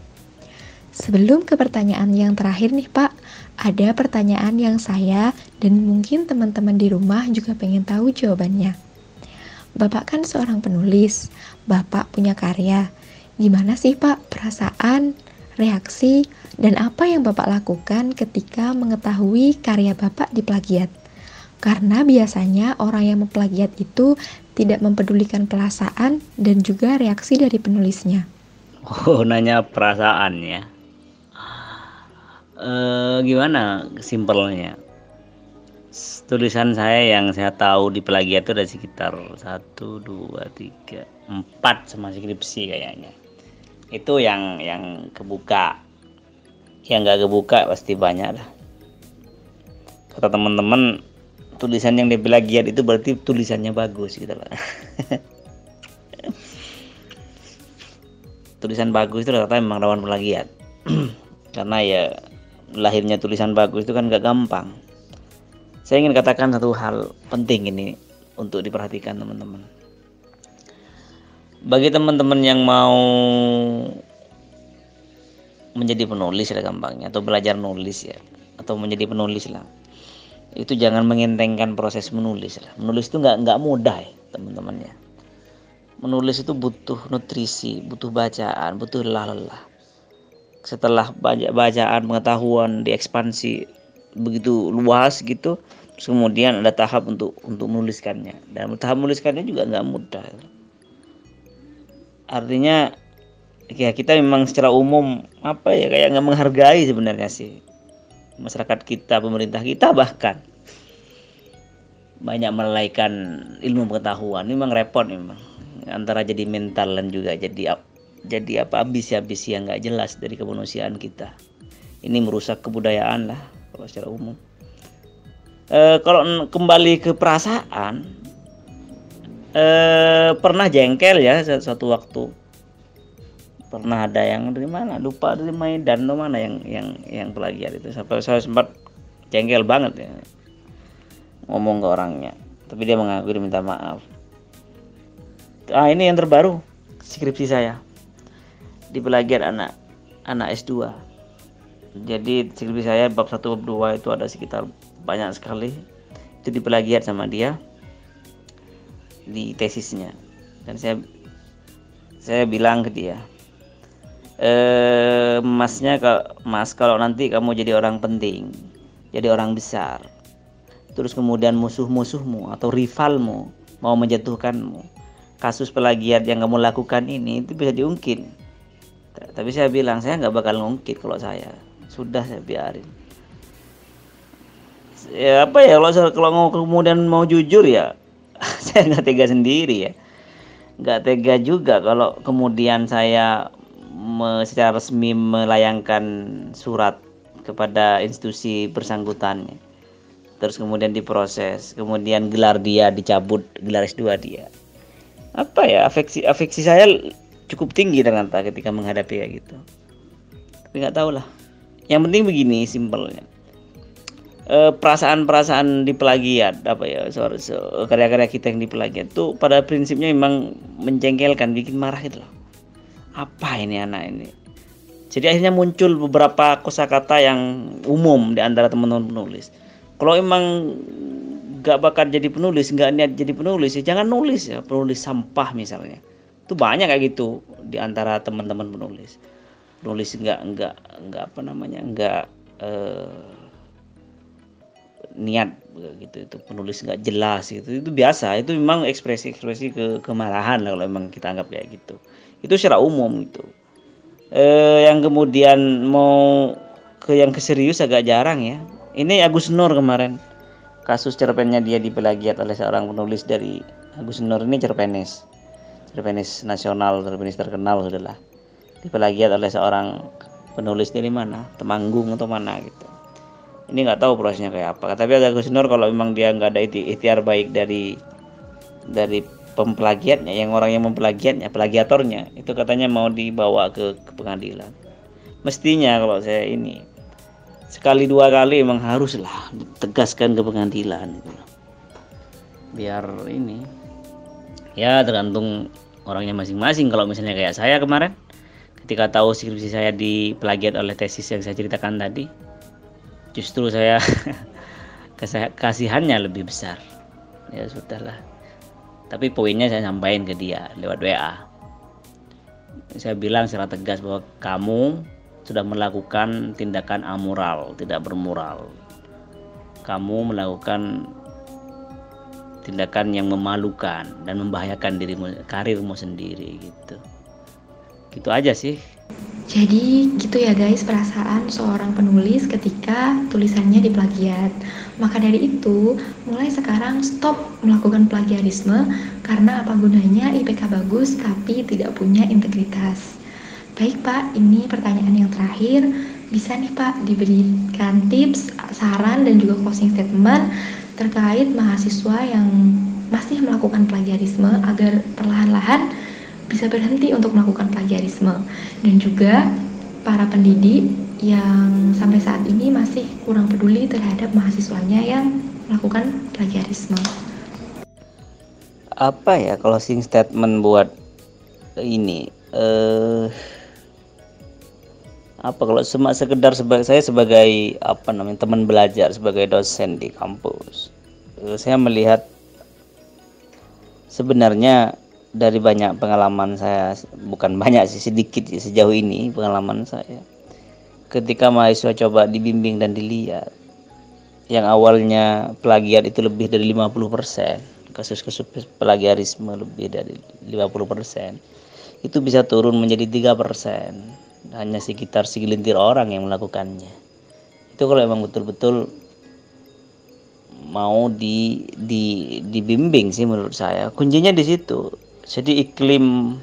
Sebelum ke pertanyaan yang terakhir nih Pak, ada pertanyaan yang saya dan mungkin teman-teman di rumah juga pengen tahu jawabannya. Bapak kan seorang penulis, Bapak punya karya. Gimana sih Pak perasaan, reaksi, dan apa yang Bapak lakukan ketika mengetahui karya Bapak diplagiat? Karena biasanya orang yang memplagiat itu tidak mempedulikan perasaan dan juga reaksi dari penulisnya. Oh, nanya perasaan ya uh, gimana simpelnya? Tulisan saya yang saya tahu di plagiat itu ada sekitar satu dua tiga empat sama skripsi kayaknya. Itu yang yang kebuka. Yang nggak kebuka pasti banyak lah kata teman-teman tulisan yang di plagiat itu berarti tulisannya bagus gitu lah tulisan bagus itu rata-rata memang rawan plagiat. Karena ya lahirnya tulisan bagus itu kan gak gampang. Saya ingin katakan satu hal penting ini untuk diperhatikan teman-teman. Bagi teman-teman yang mau menjadi penulis ya gampangnya atau belajar nulis ya atau menjadi penulis lah itu jangan mengentengkan proses menulis lah menulis itu nggak nggak mudah ya teman-teman ya menulis itu butuh nutrisi butuh bacaan butuh lelah-lelah setelah banyak bacaan pengetahuan diekspansi begitu luas gitu kemudian ada tahap untuk untuk menuliskannya. Dan tahap menuliskannya juga nggak mudah. Artinya ya kita memang secara umum apa ya kayak nggak menghargai sebenarnya sih. Masyarakat kita pemerintah kita bahkan. Banyak melalaikan ilmu pengetahuan. Memang repot memang. Antara jadi mental dan juga jadi jadi apa ambisi-ambisi yang nggak jelas dari kemanusiaan kita. Ini merusak kebudayaan lah kalau secara umum. E, kalau kembali ke perasaan e, pernah jengkel ya satu waktu. Pernah ada yang dari mana lupa dari Medan mana yang yang yang itu. Sampai saya sempat jengkel banget ya ngomong ke orangnya. Tapi dia mengaku dia minta maaf. Ah ini yang terbaru skripsi saya di pelagiat anak anak S2 jadi skripsi saya bab 1 bab 2 itu ada sekitar banyak sekali. Itu di pelagiat sama dia di tesisnya. Dan saya saya bilang ke dia eh masnya mas kalau nanti kamu jadi orang penting jadi orang besar terus kemudian musuh-musuhmu atau rivalmu mau menjatuhkanmu kasus pelagiat yang kamu lakukan ini itu bisa diungkit tapi saya bilang saya nggak bakal ngungkit kalau saya. Sudah saya biarin. Ya apa ya kalau kalau mau kemudian mau jujur ya saya nggak tega sendiri ya. Nggak tega juga kalau kemudian saya me, secara resmi melayangkan surat kepada institusi bersangkutannya. Terus kemudian diproses kemudian gelar dia dicabut gelar S2 dia. Apa ya afeksi afeksi saya cukup tinggi ternyata ketika menghadapi kayak gitu. Tapi nggak tahu lah. Yang penting begini simpelnya. E, perasaan-perasaan di pelagiat apa ya karya-karya kita yang di pelagiat tuh pada prinsipnya memang menjengkelkan bikin marah gitu loh. Apa ini anak ini? Jadi akhirnya muncul beberapa kosakata yang umum di antara teman-teman penulis. Kalau emang gak bakal jadi penulis nggak niat jadi penulis ya jangan nulis ya penulis sampah misalnya itu banyak kayak gitu di antara teman-teman penulis. Penulis nggak nggak nggak apa namanya nggak eh, niat gitu. Itu penulis nggak jelas gitu. Itu biasa. Itu memang ekspresi ekspresi ke kemarahan lah kalau memang kita anggap kayak gitu. Itu secara umum gitu. Eh, yang kemudian mau ke yang keserius agak jarang ya. Ini Agus Nur kemarin. Kasus cerpennya dia dipelagiat oleh seorang penulis dari Agus Nur. Ini cerpenis cerpenis nasional cerpenis terkenal sudahlah. Dipelagiat oleh seorang penulis dari mana? Temanggung atau mana gitu. Ini nggak tahu prosesnya kayak apa. Tapi agak Gus Nur kalau memang dia nggak ada ikhtiar baik dari dari pempelagiatnya yang orang yang mempelagiatnya pelagiatornya itu katanya mau dibawa ke, ke pengadilan. Mestinya kalau saya ini sekali dua kali memang haruslah ditegaskan ke pengadilan gitu. biar ini ya tergantung orangnya masing-masing. Kalau misalnya kayak saya kemarin ketika tahu skripsi saya dipelagiat oleh tesis yang saya ceritakan tadi justru saya kasihannya lebih besar. Ya sudahlah. Tapi poinnya saya sampaikan ke dia lewat WA saya bilang secara tegas bahwa kamu sudah melakukan tindakan amoral tidak bermoral. Kamu melakukan tindakan yang memalukan dan membahayakan dirimu karirmu sendiri gitu gitu aja sih jadi gitu ya guys perasaan seorang penulis ketika tulisannya diplagiat. Maka dari itu, mulai sekarang stop melakukan plagiarisme karena apa gunanya IPK bagus tapi tidak punya integritas. Baik Pak, ini pertanyaan yang terakhir. Bisa nih Pak diberikan tips, saran dan juga closing statement terkait mahasiswa yang masih melakukan plagiarisme agar perlahan-lahan bisa berhenti untuk melakukan plagiarisme dan juga para pendidik yang sampai saat ini masih kurang peduli terhadap mahasiswanya yang melakukan plagiarisme. Apa ya closing statement buat ini? Eh apa kalau cuma sekedar sebagai saya sebagai apa namanya teman belajar sebagai dosen di kampus eh, saya melihat sebenarnya dari banyak pengalaman saya bukan banyak sih sedikit sih sejauh ini pengalaman saya ketika mahasiswa coba dibimbing dan dilihat yang awalnya plagiat itu lebih dari 50% kasus-kasus plagiarisme lebih dari 50% itu bisa turun menjadi tiga persen hanya sekitar segelintir orang yang melakukannya itu kalau memang betul-betul mau di, di dibimbing sih menurut saya kuncinya di situ jadi iklim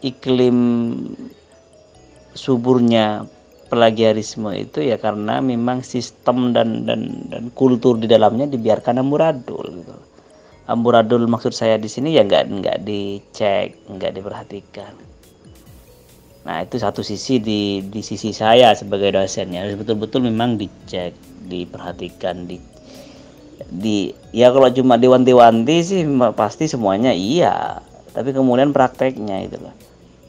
iklim suburnya plagiarisme itu ya karena memang sistem dan dan dan kultur di dalamnya dibiarkan amburadul gitu. Amburadul maksud saya di sini ya nggak nggak dicek, nggak diperhatikan. Nah itu satu sisi di di sisi saya sebagai dosen ya betul-betul memang dicek, diperhatikan, di di ya kalau cuma diwanti-wanti sih pasti semuanya iya. Tapi kemudian prakteknya itu loh.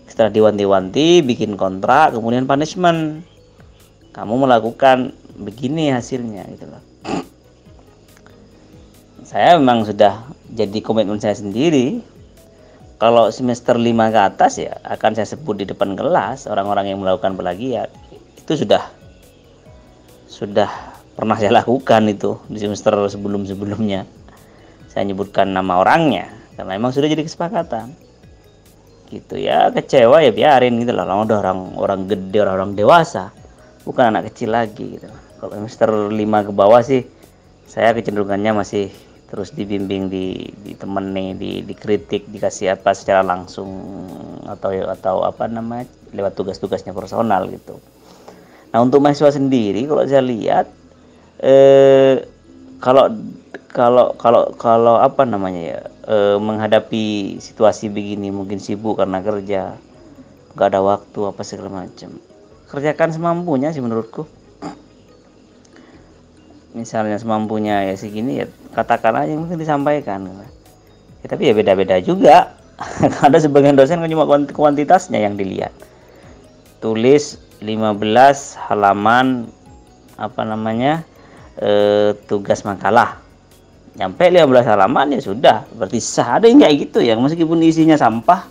Setelah diwanti-wanti bikin kontrak kemudian punishment. Kamu melakukan begini hasilnya gitu loh. Saya memang sudah jadi komitmen saya sendiri kalau semester 5 ke atas ya akan saya sebut di depan kelas orang-orang yang melakukan pelagiat itu sudah sudah pernah saya lakukan itu di semester sebelum-sebelumnya. Saya nyebutkan nama orangnya karena memang sudah jadi kesepakatan. Gitu ya, kecewa ya biarin gitu lah. Orang orang orang gede, orang, orang dewasa. Bukan anak kecil lagi gitu. Kalau semester 5 ke bawah sih saya kecenderungannya masih terus dibimbing di ditemani di dikritik dikasih apa secara langsung atau atau apa namanya lewat tugas-tugasnya personal gitu. Nah untuk mahasiswa sendiri kalau saya lihat eh, kalau kalau kalau kalau apa namanya ya eh, menghadapi situasi begini mungkin sibuk karena kerja nggak ada waktu apa segala macam. Kerjakan semampunya sih menurutku misalnya semampunya ya segini ya katakan aja mungkin disampaikan ya, tapi ya beda-beda juga. Ada sebagian dosen kan cuma kuantitasnya yang dilihat. Tulis 15 halaman apa namanya eh, tugas makalah. Nyampe 15 halaman ya sudah. Berarti sah ada yang kayak gitu ya. Meskipun isinya sampah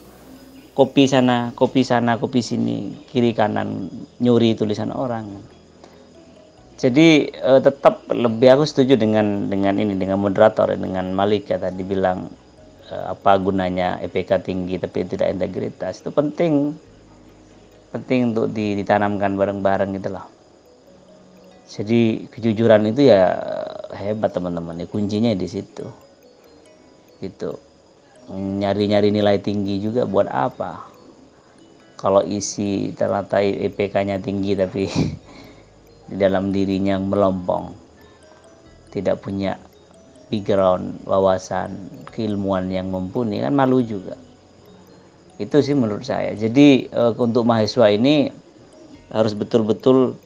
kopi sana kopi sana kopi sini kiri kanan nyuri tulisan orang jadi eh, tetap lebih aku setuju dengan dengan ini dengan moderator dengan Malik ya tadi bilang eh, apa gunanya EPK tinggi tapi tidak integritas. Itu penting. Penting untuk ditanamkan bareng-bareng gitu loh. Jadi kejujuran itu ya hebat teman-teman. Ya kuncinya di situ. Gitu. Nyari-nyari nilai tinggi juga buat apa? Kalau isi ternyata IPK-nya tinggi tapi di dalam dirinya melompong. Tidak punya background wawasan keilmuan yang mumpuni kan malu juga. Itu sih menurut saya. Jadi uh, untuk mahasiswa ini harus betul-betul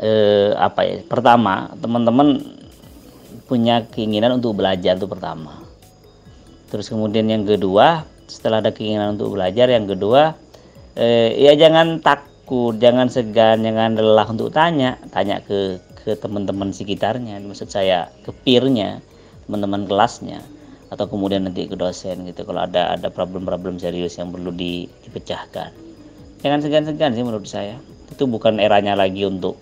uh, apa ya pertama teman-teman punya keinginan untuk belajar itu pertama. Terus kemudian yang kedua setelah ada keinginan untuk belajar yang kedua uh, ya jangan tak takut, jangan segan, jangan lelah untuk tanya, tanya ke ke teman-teman sekitarnya, maksud saya ke peernya, teman-teman kelasnya, atau kemudian nanti ke dosen gitu. Kalau ada ada problem-problem serius yang perlu di, dipecahkan, jangan segan-segan sih menurut saya. Itu bukan eranya lagi untuk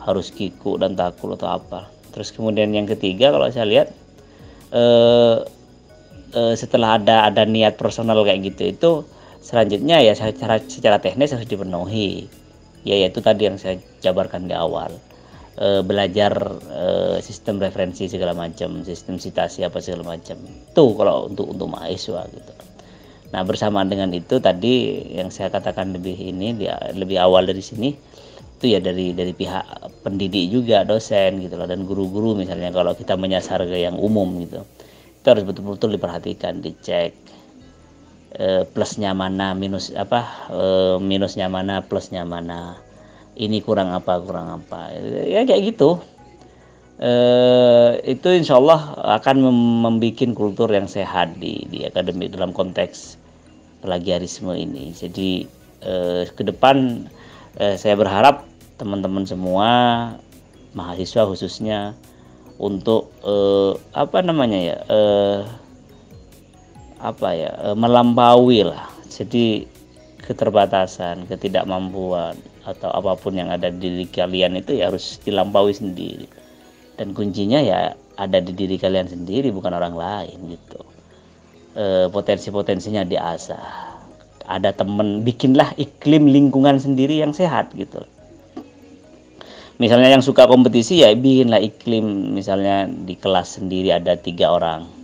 harus kiku dan takut atau apa. Terus kemudian yang ketiga kalau saya lihat eh, eh, setelah ada ada niat personal kayak gitu itu selanjutnya ya secara secara teknis harus dipenuhi. Ya yaitu tadi yang saya jabarkan di awal. E, belajar e, sistem referensi segala macam sistem citasi apa segala macam. Itu kalau untuk untuk mahasiswa gitu. Nah bersamaan dengan itu tadi yang saya katakan lebih ini lebih awal dari sini itu ya dari dari pihak pendidik juga dosen gitu loh dan guru-guru misalnya kalau kita menyasar ke yang umum gitu. Itu harus betul-betul diperhatikan dicek Eh, plusnya mana minus apa eh, minusnya mana plusnya mana ini kurang apa kurang apa. Ya kayak gitu. Eh, itu insya Allah akan membuat kultur yang sehat di di akademik dalam konteks plagiarisme ini. Jadi ke depan saya berharap teman-teman semua mahasiswa khususnya untuk apa namanya ya apa ya e, melampaui lah jadi keterbatasan ketidakmampuan atau apa pun yang ada di diri kalian itu ya harus dilampaui sendiri. Dan kuncinya ya ada di diri kalian sendiri bukan orang lain gitu. E, potensi-potensinya diasah ada temen bikinlah iklim lingkungan sendiri yang sehat gitu. Misalnya yang suka kompetisi ya bikinlah iklim. Misalnya di kelas sendiri ada tiga orang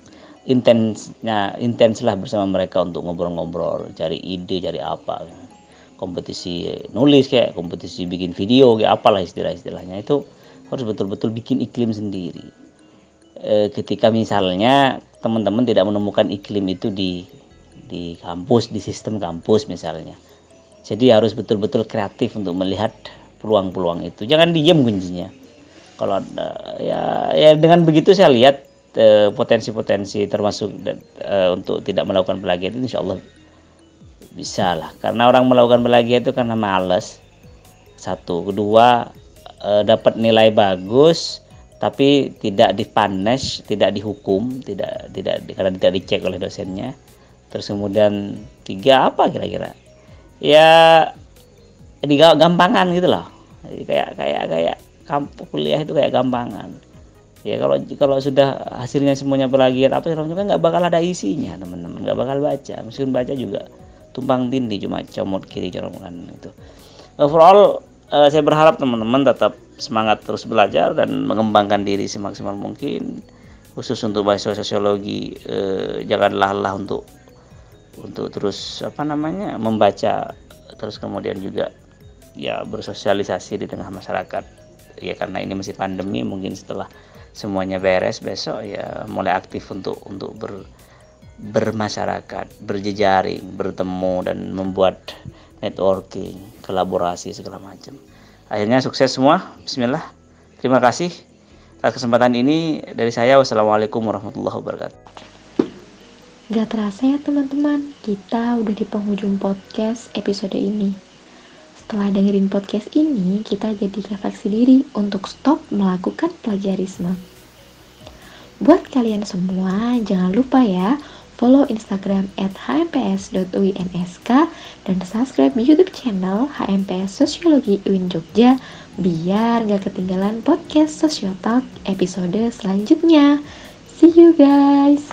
intensnya intenslah bersama mereka untuk ngobrol-ngobrol cari ide cari apa. Kompetisi nulis kayak kompetisi bikin video kayak apalah istilah-istilahnya. Itu harus betul-betul bikin iklim sendiri. E, ketika misalnya teman-teman tidak menemukan iklim itu di di kampus di sistem kampus misalnya. Jadi harus betul-betul kreatif untuk melihat peluang-peluang itu. Jangan diem kuncinya. Kalau ya ya dengan begitu saya lihat potensi-potensi termasuk uh, untuk tidak melakukan plagiat itu insya Allah bisa lah karena orang melakukan plagiat itu karena males. Satu. Kedua uh, dapat nilai bagus tapi tidak dipanes tidak dihukum tidak tidak karena tidak dicek oleh dosennya. Terus kemudian tiga apa kira-kira? Ya gampangan gitu loh. Kayak kayak kayak kampus kuliah itu kayak gampangan ya kalau kalau sudah hasilnya semuanya plagiat apa macam kan nggak bakal ada isinya teman-teman. Nggak bakal baca. Meskipun baca juga tumpang tindih cuma comot kiri corongan itu overall uh, saya berharap teman-teman tetap semangat terus belajar dan mengembangkan diri semaksimal mungkin khusus untuk bahasa sosiologi uh, janganlah lelah untuk untuk terus apa namanya membaca. Terus kemudian juga ya bersosialisasi di tengah masyarakat. Ya karena ini masih pandemi mungkin setelah semuanya beres besok ya mulai aktif untuk untuk ber bermasyarakat, berjejaring, bertemu dan membuat networking, kolaborasi segala macam. Akhirnya sukses semua. Bismillah. Terima kasih atas kesempatan ini dari saya. Wassalamualaikum warahmatullahi wabarakatuh. Gak terasa ya teman-teman, kita udah di penghujung podcast episode ini. Setelah dengerin podcast ini, kita jadi refleksi diri untuk stop melakukan plagiarisme. Buat kalian semua, jangan lupa ya follow Instagram at hmps.uinsk dan subscribe YouTube channel HMPS Sosiologi UIN Jogja biar gak ketinggalan podcast Sosiotalk episode selanjutnya. See you guys!